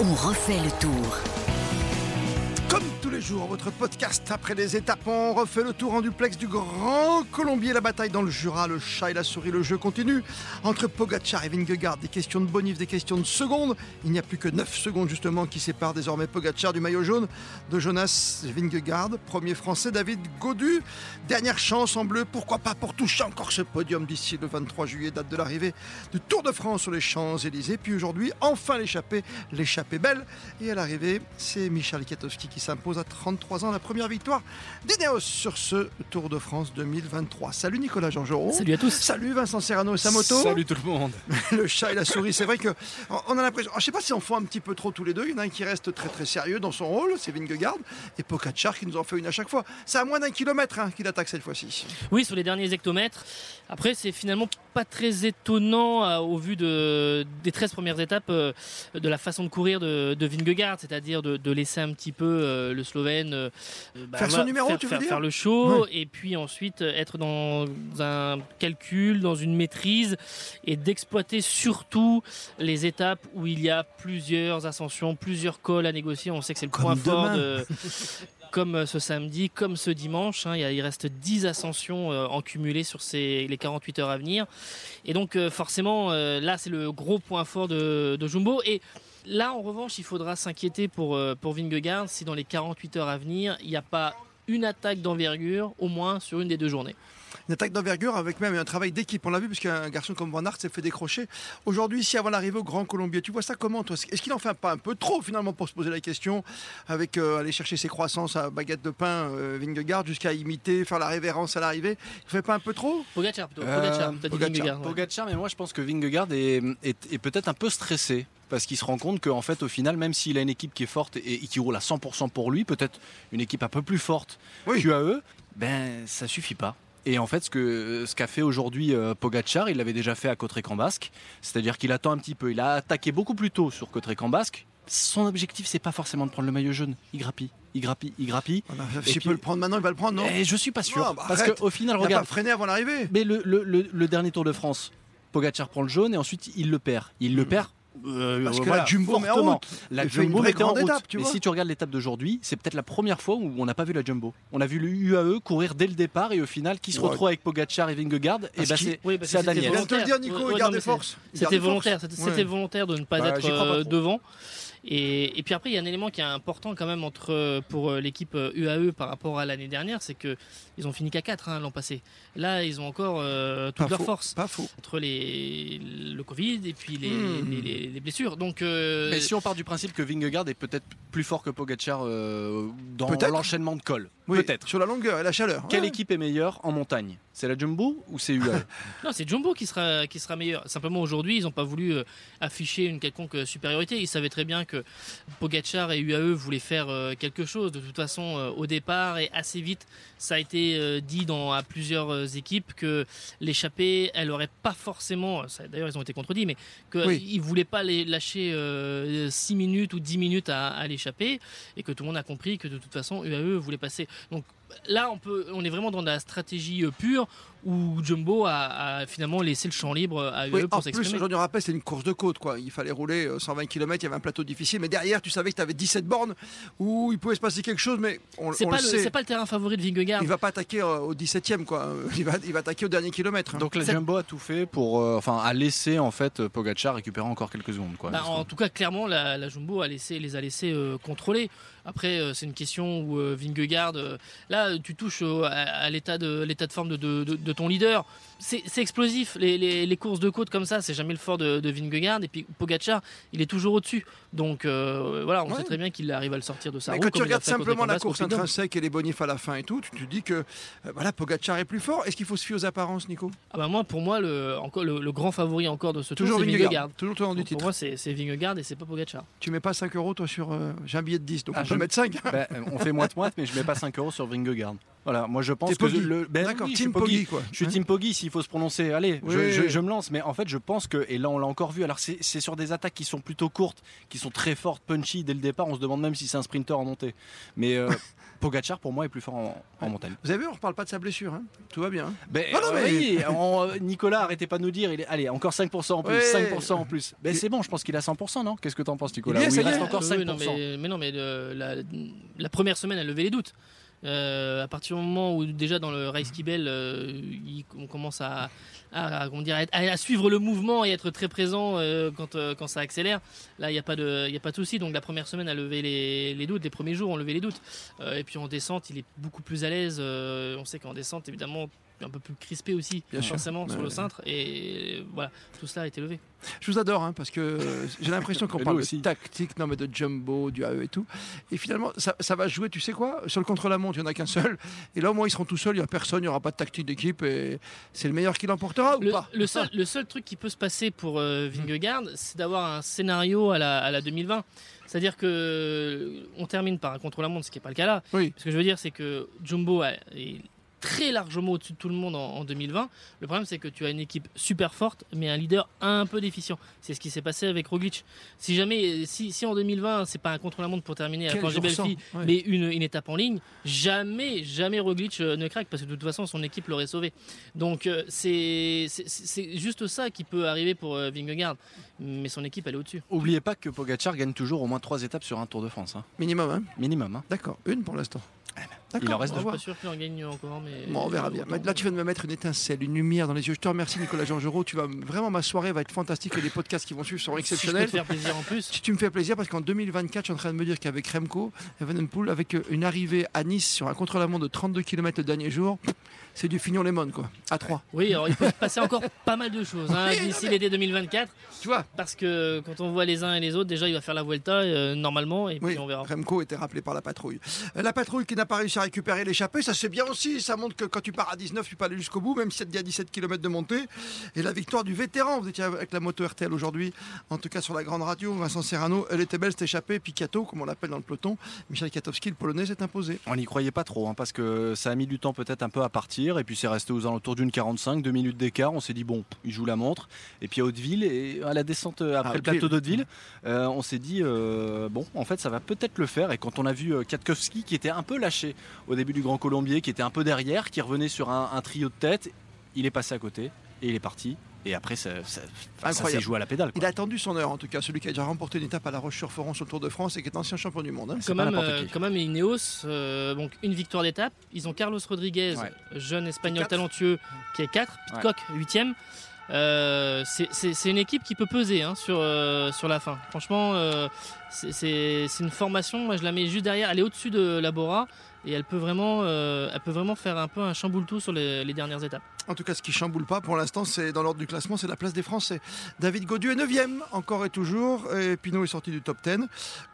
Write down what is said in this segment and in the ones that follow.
On refait le tour. Les jours, votre podcast après les étapes, on refait le tour en duplex du Grand Colombier, la bataille dans le Jura, le chat et la souris, le jeu continue. Entre Pogacar et Vingegaard, des questions de bonif, des questions de secondes. Il n'y a plus que 9 secondes justement qui séparent désormais Pogacar du maillot jaune de Jonas Vingegaard. Premier français, David Godu. Dernière chance en bleu, pourquoi pas pour toucher encore ce podium d'ici le 23 juillet, date de l'arrivée du Tour de France sur les Champs-Élysées. Puis aujourd'hui, enfin l'échappée, l'échappée belle. Et à l'arrivée, c'est Michel Kiatowski qui s'impose 33 ans la première victoire d'Ineos sur ce Tour de France 2023. Salut Nicolas Georgerot. Salut à tous. Salut Vincent Serrano et sa moto. Salut tout le monde. le chat et la souris. C'est vrai que on a l'impression. Je sais pas si on fait un petit peu trop tous les deux. Il y en a un qui reste très très sérieux dans son rôle, c'est Vingegaard, et Pogacar qui nous en fait une à chaque fois. C'est à moins d'un kilomètre hein, qu'il attaque cette fois-ci. Oui, sur les derniers hectomètres. Après, c'est finalement pas très étonnant euh, au vu de, des 13 premières étapes euh, de la façon de courir de, de Vingegaard, c'est-à-dire de, de laisser un petit peu euh, le Slovène euh, bah, Faire son numéro, faire, tu veux faire- dire faire le show, et puis ensuite être dans un calcul, dans une maîtrise, et d'exploiter surtout les étapes où il y a plusieurs ascensions, plusieurs cols à négocier. On sait que c'est le Comme point fort de comme euh, ce samedi, comme ce dimanche. hein, il, reste 10 ascensions euh, en cumulé sur les 48 heures à venir. Et donc euh, forcément, là, c'est le gros point fort de, Jumbo. Et là, en revanche, il faudra s'inquiéter pour, pour si dans les 48 heures à venir, il n'y a pas une attaque d'envergure, au moins sur une des deux journées. Une attaque d'envergure avec même un travail d'équipe. On l'a vu, puisqu'un garçon comme Van Aert s'est fait décrocher. Aujourd'hui, ici, avant l'arrivée au Grand Colombier, tu vois ça comment, toi? Est-ce qu'il en fait pas un peu trop, finalement, pour se poser la question, avec euh, aller chercher ses croissances à baguette de pain, euh, Vingegaard, jusqu'à imiter, faire la révérence à l'arrivée? Il fait pas un peu trop? Pogacar plutôt. Euh, Pogacar, t'as dit Pogacar, Vingegaard, ouais. Pogacar, mais moi je pense que Vingegaard est, est- est peut-être un peu stressé parce qu'il se rend compte qu'en fait au final, même s'il a une équipe qui est forte et, et qui roule à 100% pour lui, peut-être une équipe un peu plus forte Oui. qu'UAE, ben ça suffit pas. Et en fait, ce que ce qu'a fait aujourd'hui euh, Pogacar, il l'avait déjà fait à Cotrec en Basque, c'est-à-dire qu'il attend un petit peu. Il a attaqué beaucoup plus tôt sur Cotrec en Basque. Son objectif, c'est pas forcément de prendre le maillot jaune. Il grappille, il grappille, il grappille. Puis- peut le prendre maintenant, il va le prendre, non Et je suis pas sûr, Non, bah parce qu'au final, Il n'a regarde, pas freiné avant l'arrivée. mais le, le- le- le dernier Tour de France, Pogacar prend le jaune et ensuite il le perd. Il le perd. Euh, Parce que voilà, la Jumbo met en route. La Il fait une Jumbo vraie mettait en grande route. étape, tu Mais vois. si tu regardes l'étape d'aujourd'hui, c'est peut-être la première fois où on n'a pas vu la Jumbo. On a vu le UAE courir dès le départ et au final, qui se Ouais. retrouve avec Pogacar et Vingegaard, et Parce ben qu'il- c'est Oui, parce c'est que à c'était Il Daniel. de te le dire, volontaire. Nico, Ouais, il ouais, garde des forces. Garde C'était des forces. volontaire, c'était Ouais. c'était volontaire de ne pas Bah, être j'y crois pas euh, trop. devant. Et, et puis après, il y a un élément qui est important quand même entre, euh, pour euh, l'équipe euh, UAE par rapport à l'année dernière, c'est que ils ont fini qu'à 4 l'an passé. Là, ils ont encore euh, toute Pas leur faux, force Pas faux. entre les, le Covid et puis les, Hmm. les, les- les blessures. Donc, euh, Mais si on part du principe que Vingegaard est peut-être plus fort que Pogacar euh, dans l'enchaînement de col, Oui, peut-être. Sur la longueur et la chaleur. Quelle Ouais. équipe est meilleure en montagne? C'est la Jumbo ou c'est UAE non, c'est Jumbo qui sera, qui sera meilleur. Simplement aujourd'hui, ils n'ont pas voulu euh, afficher une quelconque euh, supériorité. Ils savaient très bien que Pogacar et UAE voulaient faire euh, quelque chose. De toute façon, au départ et assez vite, ça a été dit dans, à plusieurs équipes que l'échappée, elle aurait pas forcément, d'ailleurs ils ont été contredits, mais qu'ils Oui. ne voulaient pas les lâcher 6 minutes ou 10 minutes à, à l'échappée et que tout le monde a compris que de toute façon UAE voulait passer. Donc là, on, peut, on est vraiment dans de la stratégie euh, pure où Jumbo a, a finalement laissé le champ libre à UE Oui, pour en plus, s'exprimer. aujourd'hui, on rappelle, c'était une course de côte. Quoi. Il fallait rouler euh, 120 km, il y avait un plateau difficile. Mais derrière, tu savais que tu avais 17 bornes où il pouvait se passer quelque chose, mais on, C'est on pas, le le, sait. c'est pas le terrain favori de Vingegaard. Il va pas attaquer euh, au 17e, quoi. Il va, il va attaquer au dernier kilomètre. hein. Donc la Jumbo a tout fait pour, euh, enfin, a laissé en fait Pogacar récupérer encore quelques secondes, quoi. Bah, en tout cas, clairement, la, la Jumbo a laissé, les a laissés euh, contrôler. Après, euh, c'est une question où euh, Vingegaard, euh, là, tu touches à, à l'état de l'état de forme de, de- de- de ton leader. C'est explosif. Les, les- les courses de côte comme ça, c'est jamais le fort de, de Vingegaard. Et puis Pogacar, il est toujours au-dessus. Donc euh, voilà, on Ouais. sait très bien qu'il arrive à le sortir de sa Mais roue. quand tu regardes simplement la course intrinsèque et les bonifs à la fin et tout, tu te dis que euh, voilà, Pogacar est plus fort. Est-ce qu'il faut se fier aux apparences, Nico? Ah bah moi, pour moi, le, encore, le, le grand favori encore de ce tour, Toujours c'est Vingegaard. Toujours tenant du Donc, Pour titre. moi, c'est Vingegaard et c'est pas Pogacar. Tu mets pas 5 euros, toi, sur. euh, J'ai un billet de 10, donc Ah, on je- peut mettre 5. Ben, on fait moite-moite, mais je mets pas 5 euros sur Vingegaard Vingegaard. Voilà, moi je pense que le. ben D'accord, oui, je suis Team Poggi. Quoi. Je suis Team Poggi s'il faut se prononcer. Allez, je- Oui. je, je me lance. Mais en fait, je pense que, et là on l'a encore vu, alors c'est c'est sur des attaques qui sont plutôt courtes, qui sont très fortes, punchy dès le départ. On se demande même si c'est un sprinter en montée. Mais euh, Pogacar pour moi est plus fort en, en montagne. Vous avez vu, on reparle pas de sa blessure. hein. Tout va bien. hein. Ben, Non, non, euh, mais- oui, on- euh, Nicolas, arrêtez pas de nous dire, il est, allez, encore 5% en plus, Ouais. 5% en plus. Ben, c'est bon, je pense qu'il a 100%, non? Qu'est-ce que t'en penses, Nicolas? Il est, il reste encore Oui, 5%. oui, non, mais, mais non, mais le- la, la première semaine, elle levait les doutes. Euh, à partir du moment où déjà dans le Race Kibel, euh, on commence à, à, suivre le mouvement et être très présent euh, quand, ça accélère, là il n'y a pas de, y a pas de souci. Donc la première semaine a levé les, les doutes, les premiers jours ont levé les doutes. Et puis en descente, il est beaucoup plus à l'aise. On sait qu'en descente, évidemment, un peu plus crispé aussi, Bien sûr. forcément, sur le cintre. Et voilà, tout cela a été levé. Je vous adore hein, parce que j'ai l'impression qu'on parle nous de aussi. tactique, non mais de jumbo, du AE et tout. Et finalement, ça, ça va jouer, tu sais quoi? Sur le contre-la-montre, il n'y en a qu'un seul. Et là, au moins, ils seront tout seuls, il n'y a personne, il n'y aura pas de tactique d'équipe. Et c'est le meilleur qui l'emportera ou Le, pas? le seul, le seul truc qui peut se passer pour euh, Vingegaard, c'est d'avoir un scénario à la, à la 2020. C'est-à-dire que euh, on termine par un contre-la-montre, ce qui n'est pas le cas là. Oui. Ce que je veux dire, c'est que Jumbo est très largement au-dessus de tout le monde en, en 2020. Le problème, c'est que tu as une équipe super forte, mais un leader un peu déficient. C'est ce qui s'est passé avec Roglic. Si jamais, si, si en 2020, c'est pas un contre-la-montre pour terminer à Belfi, ouais. mais une, une étape en ligne, jamais, jamais Roglic euh, ne craque parce que de toute façon, son équipe l'aurait sauvé. Donc euh, c'est juste ça qui peut arriver pour euh, Vingegaard, mais son équipe elle est au-dessus. Oubliez pas que Pogacar gagne toujours au moins 3 étapes sur un Tour de France. hein. Minimum, hein Minimum. hein. D'accord, une pour l'instant. Il en D'accord, reste on Je va suis pas sûr qu'il en gagne encore, mais Bon, on verra bien. Mais Là, tu viens de me mettre une étincelle, une lumière dans les yeux. Je te remercie, Nicolas Georgerot. Tu vas vraiment, ma soirée va être fantastique et les podcasts qui vont suivre seront Si je peux exceptionnels. te faire plaisir en plus. Si tu me fais plaisir, parce qu'en 2024, je suis en train de me dire qu'avec Remco, Evenepoel, avec euh, une arrivée à Nice sur un contre-la-montre de 32 km le dernier jour, c'est du Fignon Lemon, quoi. À 3. Oui, alors il peut se passer encore pas mal de choses hein, Oui, d'ici l'été 2024, Tu vois parce que quand on voit les uns et les autres, déjà il va faire la Vuelta euh, normalement, et puis Oui, on verra. Remco était rappelé par la patrouille. Euh, La patrouille qui n'a pas réussi à récupérer l'échappée, ça c'est bien aussi. Ça montre que quand tu pars à 19, tu peux aller jusqu'au bout, même si il y a 17 km de montée. Et la victoire du vétéran, vous étiez avec la moto RTL aujourd'hui, en tout cas sur la grande radio, Vincent Serrano, elle était belle cette échappée. Picato, comme on l'appelle dans le peloton, Michel Katowski, le polonais, s'est imposé. On n'y croyait pas trop, hein, parce que ça a mis du temps peut-être un peu à partir, et puis c'est resté aux alentours d'une 45, deux minutes d'écart. On s'est dit, bon, il joue la montre. Et puis à Hauteville, et à la descente euh, après Ah, le plateau Hauteville. d'Hauteville, euh, on s'est dit, euh, bon, en fait, ça va peut-être le faire. Et quand on a vu euh, Katkowski, qui était un peu lâché au début du Grand Colombier, qui était un peu derrière, qui revenait sur un, un trio de tête, il est passé à côté, et il est parti. Et après, ça, ça, s'est joué à la pédale. quoi. Il a attendu son heure, en tout cas, celui qui a déjà remporté une étape à La Roche-sur-Foron sur le Tour de France et qui est ancien champion du monde. hein. Quand même, n'importe euh, qui. quand même, Ineos, euh, donc une victoire d'étape. Ils ont Carlos Rodriguez, Ouais. jeune espagnol Quatre. talentueux, qui est 4, Ouais. Pitcock 8ème. Euh, c'est- une équipe qui peut peser hein, sur, euh, sur la fin. Franchement, euh, c'est- une formation. Moi, je la mets juste derrière. Elle est au-dessus de la Bora et elle peut vraiment, euh, elle peut vraiment faire un peu un chamboule-tout sur les, les dernières étapes. En tout cas, ce qui chamboule pas pour l'instant, c'est dans l'ordre du classement, c'est la place des Français. David Godu est 9e, encore et toujours, et Pinot est sorti du top 10.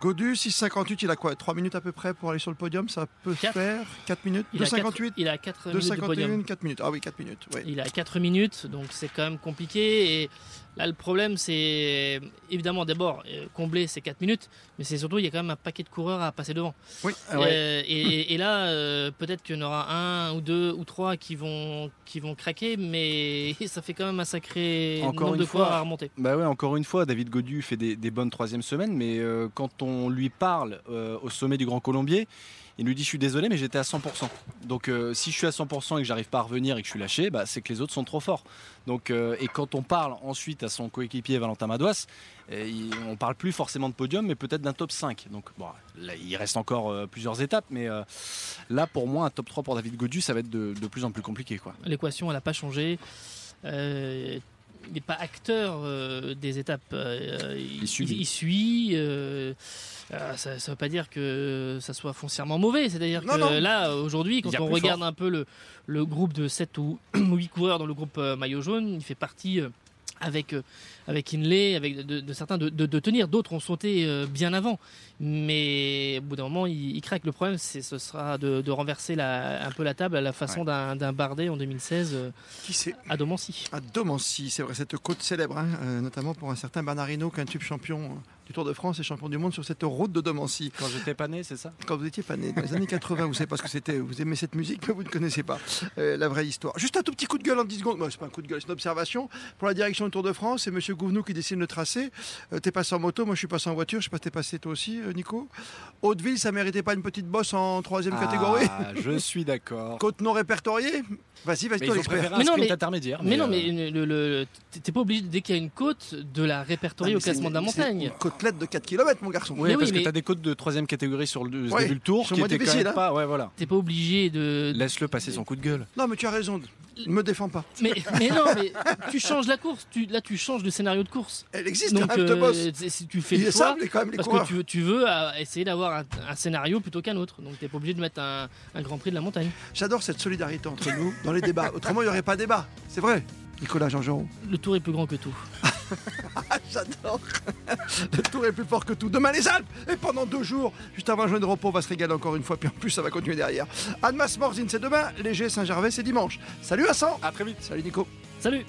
Godu, 6,58, il a quoi 3 minutes à peu près pour aller sur le podium Ça peut Quatre. faire 4 minutes? Il a 2,58 quatre- Il a 4 minutes de podium. 2,51, 4 minutes. Ah oui, 4 minutes. Il a 4 minutes, donc c'est quand même compliqué. Et là, le problème, c'est évidemment d'abord euh, combler ces 4 minutes, mais c'est surtout, il y a quand même un paquet de coureurs à passer devant. Oui, Ah ouais. Euh, et, et- et là, euh, peut-être qu'il y en aura un ou deux ou trois qui vont, qui vont craquer, mais ça fait quand même un sacré Encore nombre une de fois, à remonter. Bah ouais, encore une fois, David Godu fait des, des bonnes troisième semaines, mais euh, quand on lui parle euh, au sommet du Grand Colombier, il nous dit je suis désolé, mais j'étais à 100%. Donc euh, si je suis à 100% et que j'arrive pas à revenir et que je suis lâché, bah, c'est que les autres sont trop forts. Donc euh, et quand on parle ensuite à son coéquipier Valentin Madouas, euh, il- on parle plus forcément de podium, mais peut-être d'un top 5. Donc bon, il reste encore euh, plusieurs étapes, mais euh, là pour moi un top 3 pour David Godu, ça va être de, plus en plus compliqué. L'équation, elle n'a pas changé. Euh, n'est pas acteur euh, des étapes. Euh, il, subit. il suit. euh, euh, ça ne veut pas dire que ça soit foncièrement mauvais. C'est-à-dire que non. là, aujourd'hui, quand on regarde un peu le, le groupe de 7 ou 8 coureurs dans le groupe euh, maillot jaune, il fait partie. Avec, euh, avec Inlay, avec de, de certains de, de- de tenir, d'autres ont sauté euh, bien avant. Mais au bout d'un moment, il, il craque. Le problème, c'est ce sera de, renverser la- un peu la table à la façon d'un d'un Bardet en 2016 euh, Qui à Domancy. À Domancy, c'est vrai, cette côte célèbre, hein, notamment pour un certain Bernard Hinault, qui est un tube champion du Tour de France et champion du monde sur cette route de Domancy. Quand j'étais pas né, c'est ça? Quand vous étiez pas né, dans les années 80, vous savez pas ce que c'était, vous aimez cette musique, mais vous ne connaissez pas euh, la vraie histoire. Juste un tout petit coup de gueule en 10 secondes. Moi, c'est pas un coup de gueule, c'est une observation. Pour la direction du Tour de France, c'est Monsieur Gouvenou qui dessine le tracé. Euh, t'es passé en moto, moi je suis passé en voiture. Je sais pas si t'es passé toi aussi, euh, Nico. Hauteville, ça méritait pas une petite bosse en troisième catégorie Ah, je suis d'accord. Côte non répertoriée Vas-y, vas-y, Mais toi l'expert. Mais non, sprint mais- intermédiaire. Mais non, euh, mais le, le- t'es pas obligé, dès qu'il y a une côte, de la répertorier Ah, au classement de la une- c'est montagne. Une côtelette de 4 km, mon garçon. Oui, Mais parce oui, que mais- tu as des côtes de troisième catégorie sur le Ouais, début du tour qui étaient quand même hein. pas. Ouais, voilà. T'es pas obligé de. Laisse-le passer son coup de gueule. Non, mais tu as raison. Ne me défends pas. Mais, mais non, mais tu changes la course. Tu, là, tu changes de scénario de course. Elle existe, Donc, euh, c'est- si tu fais Ils le choix, les- quand même, les parce coureurs. que tu, veux- tu veux euh, essayer d'avoir un, un scénario plutôt qu'un autre. Donc, t'es pas obligé de mettre un, un Grand Prix de la montagne. J'adore cette solidarité entre nous dans les débats. Autrement, il n'y aurait pas débat. C'est vrai. Nicolas Jean-Jean. Le tour est plus grand que tout. Ah, j'adore. Le tour est plus fort que tout. Demain, les Alpes. Et pendant deux jours, juste avant un jour de repos, on va se régaler encore une fois. Puis en plus, ça va continuer derrière. Annemasse Morzine, c'est demain. Léger Saint-Gervais, c'est dimanche. Salut Vincent. À très vite. Salut Nico. Salut!